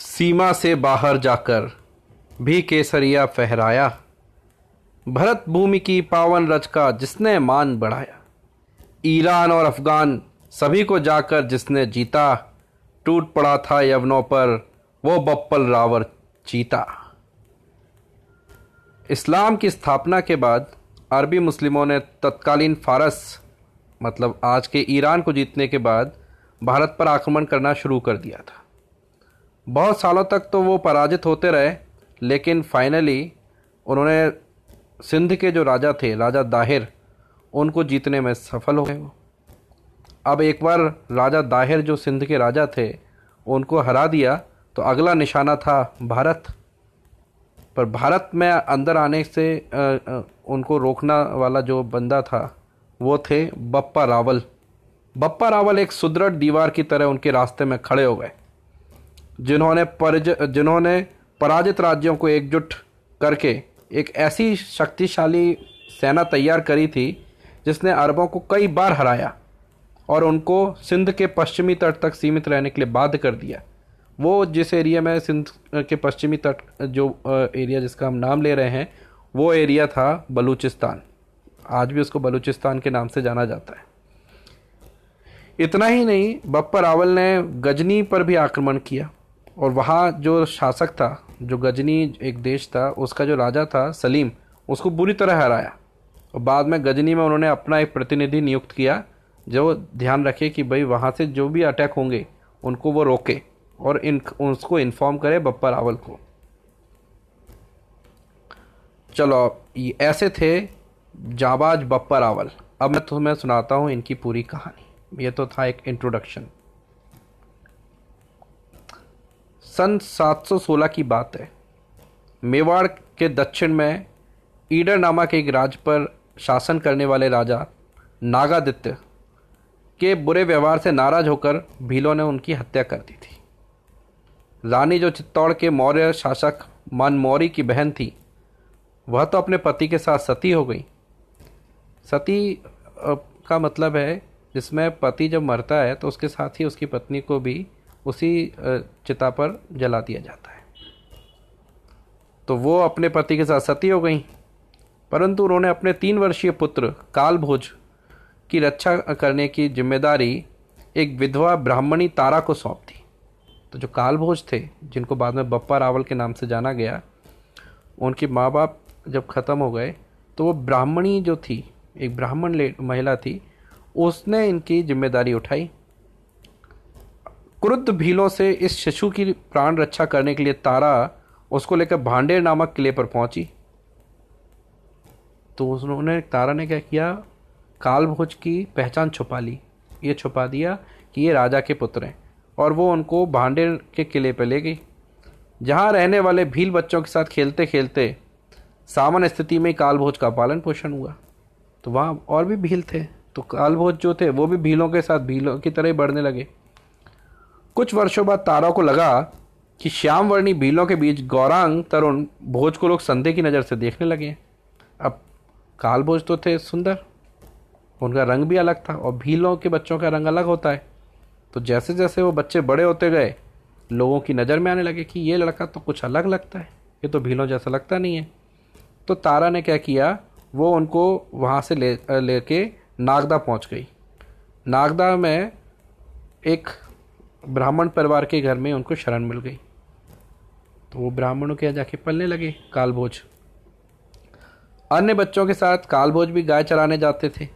सीमा से बाहर जाकर भी केसरिया फहराया। भरत भूमि की पावन रच का जिसने मान बढ़ाया। ईरान और अफगान सभी को जाकर जिसने जीता, टूट पड़ा था यवनों पर, वो बप्पल रावर चीता। इस्लाम की स्थापना के बाद अरबी मुस्लिमों ने तत्कालीन फारस मतलब आज के ईरान को जीतने के बाद भारत पर आक्रमण करना शुरू कर दिया था। बहुत सालों तक तो वो पराजित होते रहे, लेकिन फाइनली उन्होंने सिंध के जो राजा थे, राजा दाहिर, उनको जीतने में सफल हो गए अब एक बार राजा दाहिर जो सिंध के राजा थे, उनको हरा दिया तो अगला निशाना था भारत। पर भारत में अंदर आने से उनको रोकना वाला जो बंदा था, वो थे बप्पा रावल। बप्पा रावल एक सुदृढ़ दीवार की तरह उनके रास्ते में खड़े हो गए। जिन्होंने परज, जिन्होंने पराजित राज्यों को एकजुट करके एक ऐसी शक्तिशाली सेना तैयार करी थी, जिसने अरबों को कई बार हराया और उनको सिंध के पश्चिमी तट तक सीमित रहने के लिए बाध्य कर दिया। वो जिस एरिया में सिंध के पश्चिमी तट, जो एरिया जिसका हम नाम ले रहे हैं, वो एरिया था बलूचिस्तान। आज भी उसको बलूचिस्तान के नाम से जाना जाता है। इतना ही नहीं बप्पर रावल ने गजनी पर भी आक्रमण किया। और वहाँ जो शासक था, जो गजनी एक देश था, उसका जो राजा था, सलीम, उसको बुरी तरह हराया। और बाद में गजनी में उन्होंने अपना एक प्रतिनिधि नियुक्त किया, जो ध्यान रखे कि भाई वहाँ से जो भी अटैक होंगे, उनको वो रोके और इन, उसको इन्फॉर्म करे बप्पा रावल को। चलो ऐसे थे जाबाज बप्पा रावल। अब मैं तुम्हें सुनाता हूँ इनकी पूरी कहानी। ये तो था एक इंट्रोडक्शन सन 716 की बात है। मेवाड़ के दक्षिण में ईडर नामक एक राज्य पर शासन करने वाले राजा नागादित्य के बुरे व्यवहार से नाराज़ होकर भीलों ने उनकी हत्या कर दी थी। रानी जो चित्तौड़ के मौर्य शासक मनमौरी की बहन थी, वह तो अपने पति के साथ सती हो गई। सती का मतलब है, जिसमें पति जब मरता है तो उसके साथ ही उसकी पत्नी को भी उसी चिता पर जला दिया जाता है। तो वो अपने पति के साथ सती हो गई। परंतु उन्होंने अपने तीन वर्षीय पुत्र कालभोज की रक्षा करने की ज़िम्मेदारी एक विधवा ब्राह्मणी तारा को सौंप दी। तो जो कालभोज थे, जिनको बाद में बप्पा रावल के नाम से जाना गया, उनके माँ बाप जब ख़त्म हो गए तो वो ब्राह्मणी जो थी, एक ब्राह्मण महिला थी, उसने इनकी ज़िम्मेदारी उठाई। क्रुद्ध भीलों से इस शिशु की प्राण रक्षा करने के लिए तारा उसको लेकर भांडेर नामक किले पर पहुँची। तो उन्होंने तारा ने क्या किया? कालभोज की पहचान छुपा ली। ये छुपा दिया कि ये राजा के पुत्र हैं और वो उनको भांडेर के किले पर ले गई। जहाँ रहने वाले भील बच्चों के साथ खेलते खेलते सामान्य स्थिति में कालभोज का पालन पोषण हुआ। तो वहाँ और भी भील थे। तो कालभोज जो थे, वो भी भीलों के साथ भीलों की तरह बढ़ने लगे। कुछ वर्षों बाद तारा को लगा कि श्याम वर्णी भीलों के बीच गौरांग तरुण भोज को लोग संदेह की नज़र से देखने लगे। अब काल भोज तो थे सुंदर। उनका रंग भी अलग था और भीलों के बच्चों का रंग अलग होता है। तो जैसे जैसे वो बच्चे बड़े होते गए, लोगों की नज़र में आने लगे कि ये लड़का तो कुछ अलग लगता है। ये तो भीलों जैसा लगता नहीं है। तो तारा ने क्या किया, वो उनको वहाँ से ले, लेके नागदा पहुँच गई। नागदा में एक ब्राह्मण परिवार के घर में उनको शरण मिल गई। तो वो ब्राह्मणों के यहाँ जाके पलने लगे कालभोज। अन्य बच्चों के साथ कालभोज भी गाय चराने जाते थे,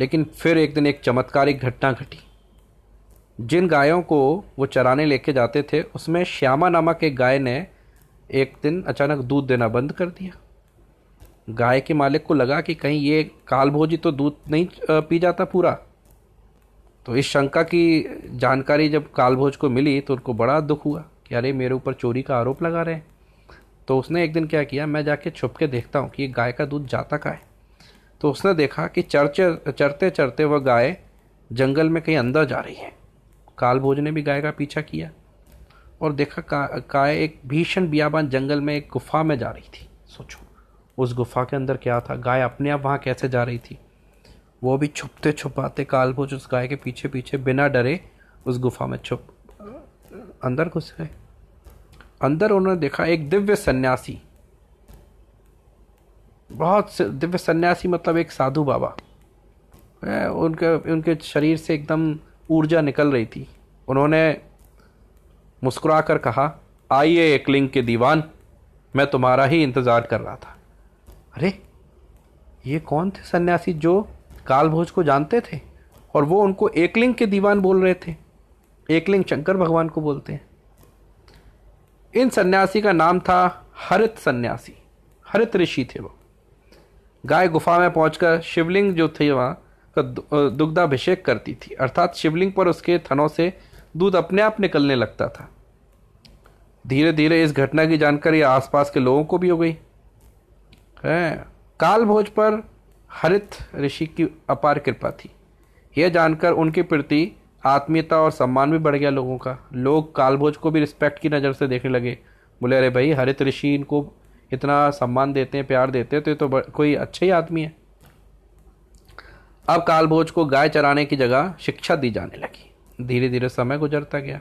लेकिन फिर एक दिन एक चमत्कारिक घटना घटी। जिन गायों को वो चराने लेके जाते थे, उसमें श्यामा नामक एक गाय ने एक दिन अचानक दूध देना बंद कर दिया। गाय के मालिक को लगा कि कहीं ये कालभोजी तो दूध नहीं पी जाता पूरा। तो इस शंका की जानकारी जब कालभोज को मिली तो उनको बड़ा दुख हुआ कि अरे मेरे ऊपर चोरी का आरोप लगा रहे हैं। तो उसने एक दिन क्या किया मैं जाके छुप के देखता हूँ कि गाय का दूध जाता का है। तो उसने देखा कि चरचे चरते चरते वह गाय जंगल में कहीं अंदर जा रही है। कालभोज ने भी गाय का पीछा किया और देखा का, गाय एक भीषण बियाबान जंगल में एक गुफा में जा रही थी। सोचो उस गुफा के अंदर क्या था गाय अपने आप वहाँ कैसे जा रही थी? वो भी छुपते छुपाते कालभोज उस गाय के पीछे पीछे बिना डरे उस गुफा में छुप। अंदर घुस गए। अंदर उन्होंने देखा एक दिव्य सन्यासी। बहुत से दिव्य सन्यासी मतलब एक साधु बाबा। उनके उनके शरीर से एकदम ऊर्जा निकल रही थी। उन्होंने मुस्कुरा कर कहा, आइए एक लिंग के दीवान, मैं तुम्हारा ही इंतज़ार कर रहा था। अरे, ये कौन थे सन्यासी जो कालभोज को जानते थे और वो उनको एकलिंग के दीवान बोल रहे थे। एकलिंग शंकर भगवान को बोलते हैं। इन सन्यासी का नाम था हरित सन्यासी। हरित ऋषि थे वो। गाय गुफा में पहुंचकर शिवलिंग जो थे वहाँ का दुग्धाभिषेक करती थी। अर्थात शिवलिंग पर उसके थनों से दूध अपने आप निकलने लगता था। धीरे धीरे इस घटना की जानकारी आसपास के लोगों को भी हो गई। है काल भोज पर हरित ऋषि की अपार कृपा थी। यह जानकर उनके प्रति आत्मीयता और सम्मान भी बढ़ गया लोगों का। लोग कालभोज को भी रिस्पेक्ट की नज़र से देखने लगे। बोले, अरे भाई, हरित ऋषि इनको इतना सम्मान देते हैं, प्यार देते हैं तो ये तो कोई अच्छा ही आदमी है। अब कालभोज को गाय चराने की जगह शिक्षा दी जाने लगी। धीरे धीरे समय गुजरता गया।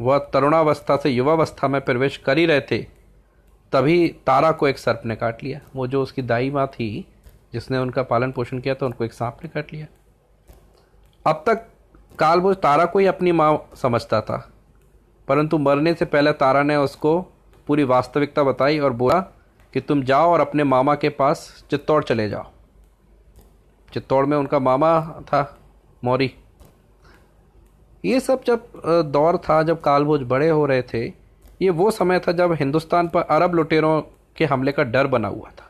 वह तरुणावस्था से युवावस्था में प्रवेश कर ही रहे थे। तभी तारा को एक सर्प ने काट लिया। वो जो उसकी दाई माँ थी जिसने उनका पालन पोषण किया तो उनको एक सांप ने काट लिया। अब तक कालभोज तारा को ही अपनी माँ समझता था, परंतु मरने से पहले तारा ने उसको पूरी वास्तविकता बताई और बोला कि तुम जाओ और अपने मामा के पास चित्तौड़ चले जाओ। चित्तौड़ में उनका मामा था, मौरी। ये सब जब दौर था, जब कालभोज बड़े हो रहे थे, ये वो समय था जब हिंदुस्तान पर अरब लुटेरों के हमले का डर बना हुआ था।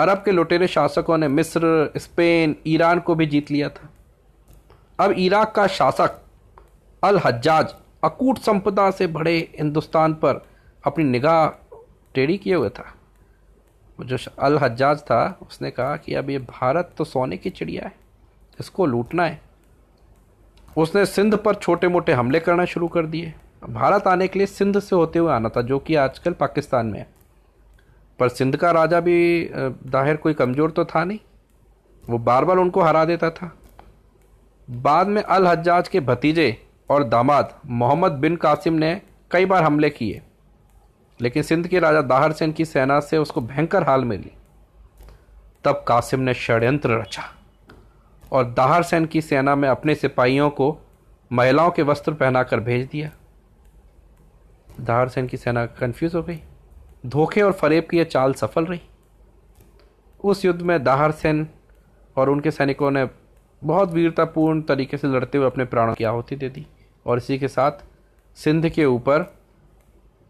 अरब के लुटेरे शासकों ने मिस्र, स्पेन, ईरान को भी जीत लिया था। अब इराक का शासक अल हज्जाज अकूट संपदा से बड़े हिंदुस्तान पर अपनी निगाह टेढ़ी किए हुए था। जो अल हज्जाज था, उसने कहा कि अब ये भारत तो सोने की चिड़िया है, इसको लूटना है। उसने सिंध पर छोटे मोटे हमले करना शुरू कर दिए। भारत आने के लिए सिंध से होते हुए आना था, जो कि आजकल पाकिस्तान में है। पर सिंध का राजा भी दाहिर कोई कमज़ोर तो था नहीं। वो बार बार उनको हरा देता था। बाद में अल हज्जाज के भतीजे और दामाद मोहम्मद बिन कासिम ने कई बार हमले किए, लेकिन सिंध के राजा दाहर सेन की सेना से उसको भयंकर हाल मिली। तब कासिम ने षड्यंत्र रचा और दाहर सेन की सेना में अपने सिपाहियों को महिलाओं के वस्त्र पहनाकर भेज दिया। दाहर सेन की सेना कंफ्यूज हो गई। धोखे और फरेब की यह चाल सफल रही। उस युद्ध में दाहर सेन और उनके सैनिकों ने बहुत वीरतापूर्ण तरीके से लड़ते हुए अपने प्राणों की आहुति दे दी और इसी के साथ सिंध के ऊपर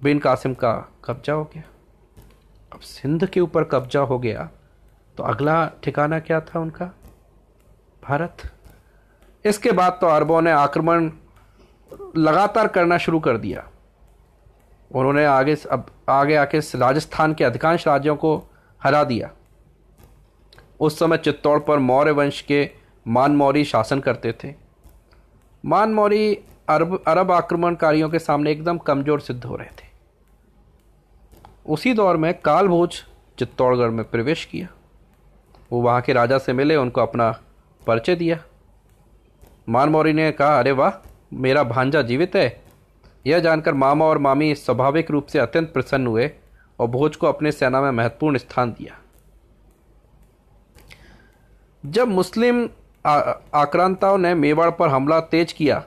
बिन कासिम का कब्जा हो गया। अब सिंध के ऊपर कब्जा हो गया तो अगला ठिकाना क्या था उनका? भारत। इसके बाद तो अरबों ने आक्रमण लगातार करना शुरू कर दिया। उन्होंने आगे अब आगे आके राजस्थान के अधिकांश राज्यों को हरा दिया। उस समय चित्तौड़ पर मौर्य वंश के मान मौरी शासन करते थे। मान मौरी अरब अरब आक्रमणकारियों के सामने एकदम कमज़ोर सिद्ध हो रहे थे। उसी दौर में कालभोज चित्तौड़गढ़ में प्रवेश किया। वो वहाँ के राजा से मिले, उनको अपना परिचय दिया। मान मौरी ने कहा, अरे वाह, मेरा भांजा जीवित है यह जानकर मामा और मामी स्वाभाविक रूप से अत्यंत प्रसन्न हुए और भोज को अपने सेना में महत्वपूर्ण स्थान दिया। जब मुस्लिम आक्रांताओं ने मेवाड़ पर हमला तेज किया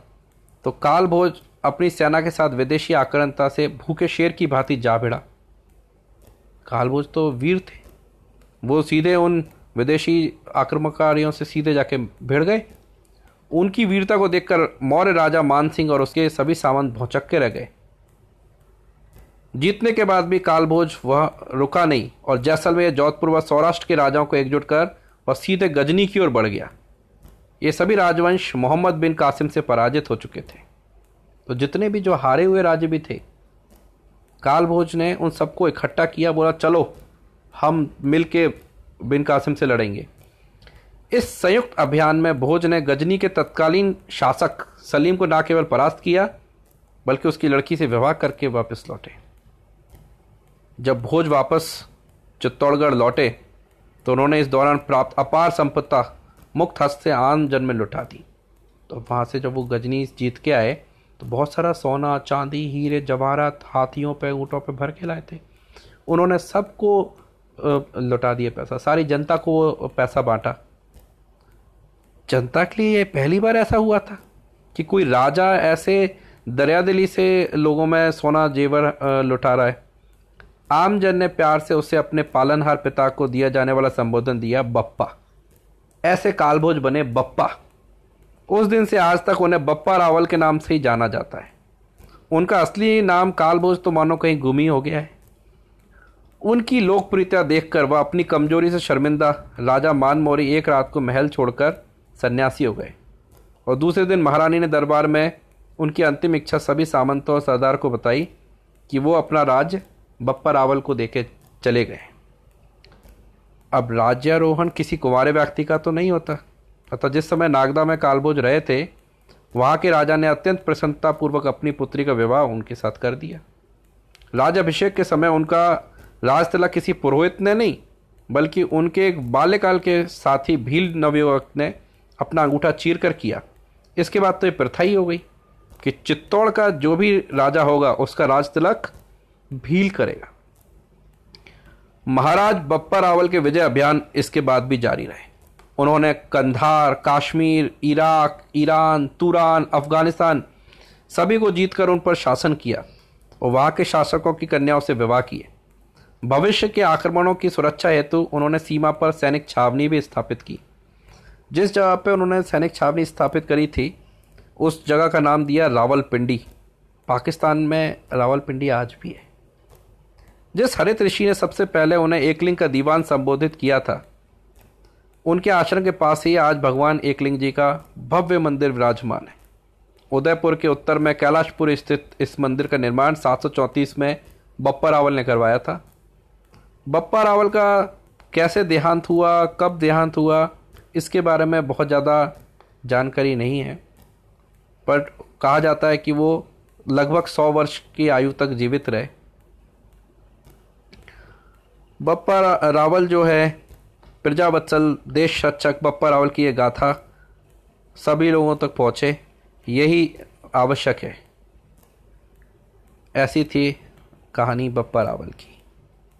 तो काल भोज अपनी सेना के साथ विदेशी आक्रांता से भूखे शेर की भांति जा भिड़ा। कालभोज तो वीर थे। वो सीधे उन विदेशी आक्रमणकारियों से सीधे जाके भिड़ गए। उनकी वीरता को देखकर मौर्य राजा मान सिंह और उसके सभी सामंत भौचक्के रह गए। जीतने के बाद भी कालभोज वह रुका नहीं और जैसलमेर जोधपुर व सौराष्ट्र के राजाओं को एकजुट कर वह सीधे गजनी की ओर बढ़ गया। ये सभी राजवंश मोहम्मद बिन कासिम से पराजित हो चुके थे। तो जितने भी जो हारे हुए राज्य भी थे, कालभोज ने उन सबको इकट्ठा किया, बोला, चलो, हम मिल के बिन कासिम से लड़ेंगे। इस संयुक्त अभियान में भोज ने गजनी के तत्कालीन शासक सलीम को ना केवल परास्त किया, बल्कि उसकी लड़की से विवाह करके वापस लौटे। जब भोज वापस चित्तौड़गढ़ लौटे तो उन्होंने इस दौरान प्राप्त अपार संपत्ता मुक्त हस्त से आम जन में लुटा दी। तो वहाँ से जब वो गजनी जीत के आए तो बहुत सारा सोना, चांदी, हीरे, जवाहरात, हाथियों पे, ऊँटों पे भर के लाए थे। उन्होंने सबको लौटा दिया पैसा। सारी जनता को पैसा बांटा। जनता के लिए ये पहली बार ऐसा हुआ था कि कोई राजा ऐसे दरियादिली से लोगों में सोना जेवर लुटा रहा है। आम जन ने प्यार से उसे अपने पालनहार पिता को दिया जाने वाला संबोधन दिया, बप्पा। ऐसे कालभोज बने बप्पा। उस दिन से आज तक उन्हें बप्पा रावल के नाम से ही जाना जाता है। उनका असली नाम कालभोज तो मानो कहीं गुम ही हो गया है। उनकी लोकप्रियता देखकर वह अपनी कमज़ोरी से शर्मिंदा राजा मान मौरी एक रात को महल छोड़कर सन्यासी हो गए। और दूसरे दिन महारानी ने दरबार में उनकी अंतिम इच्छा सभी सामंतों और सरदार को बताई कि वो अपना राज्य बप्पा रावल को देके चले गए। अब राज्यारोहण किसी कुंवारे व्यक्ति का तो नहीं होता। अतः जिस समय नागदा में कालबोज रहे थे, वहाँ के राजा ने अत्यंत प्रसन्नतापूर्वक अपनी पुत्री का विवाह उनके साथ कर दिया। राज अभिषेक के समय उनका राज तिलक किसी पुरोहित ने नहीं, बल्कि उनके एक बाल्यकाल के साथी भील नवयुवक ने अपना अंगूठा चीर कर किया। इसके बाद तो ये प्रथा ही हो गई कि चित्तौड़ का जो भी राजा होगा, उसका राज तिलक भील करेगा। महाराज बप्पा रावल के विजय अभियान इसके बाद भी जारी रहे। उन्होंने Kandahar, Kashmir, Iraq, Iran, Turan, Afghanistan सभी को जीतकर उन पर शासन किया और वहाँ के शासकों की कन्याओं से विवाह किए। भविष्य के आक्रमणों की सुरक्षा हेतु उन्होंने सीमा पर सैनिक छावनी भी स्थापित की। जिस जगह पर उन्होंने सैनिक छावनी स्थापित करी थी, उस जगह का नाम दिया रावलपिंडी। पाकिस्तान में रावलपिंडी आज भी है। जिस हरित ऋषि ने सबसे पहले उन्हें एकलिंग का दीवान संबोधित किया था, उनके आश्रम के पास ही आज भगवान एकलिंग जी का भव्य मंदिर विराजमान है। उदयपुर के उत्तर में कैलाशपुर स्थित इस मंदिर का निर्माण सात सौ चौंतीस में बप्पा रावल ने करवाया था। बप्पा रावल का कैसे देहांत हुआ, कब देहांत हुआ इसके बारे में बहुत ज़्यादा जानकारी नहीं है पर कहा जाता है कि वो लगभग सौ वर्ष की आयु तक जीवित रहे। बप्पा रावल जो है, प्रजावत्सल देश रक्षक बप्पा रावल की ये गाथा सभी लोगों तक पहुँचे, यही आवश्यक है। ऐसी थी कहानी बप्पा रावल की।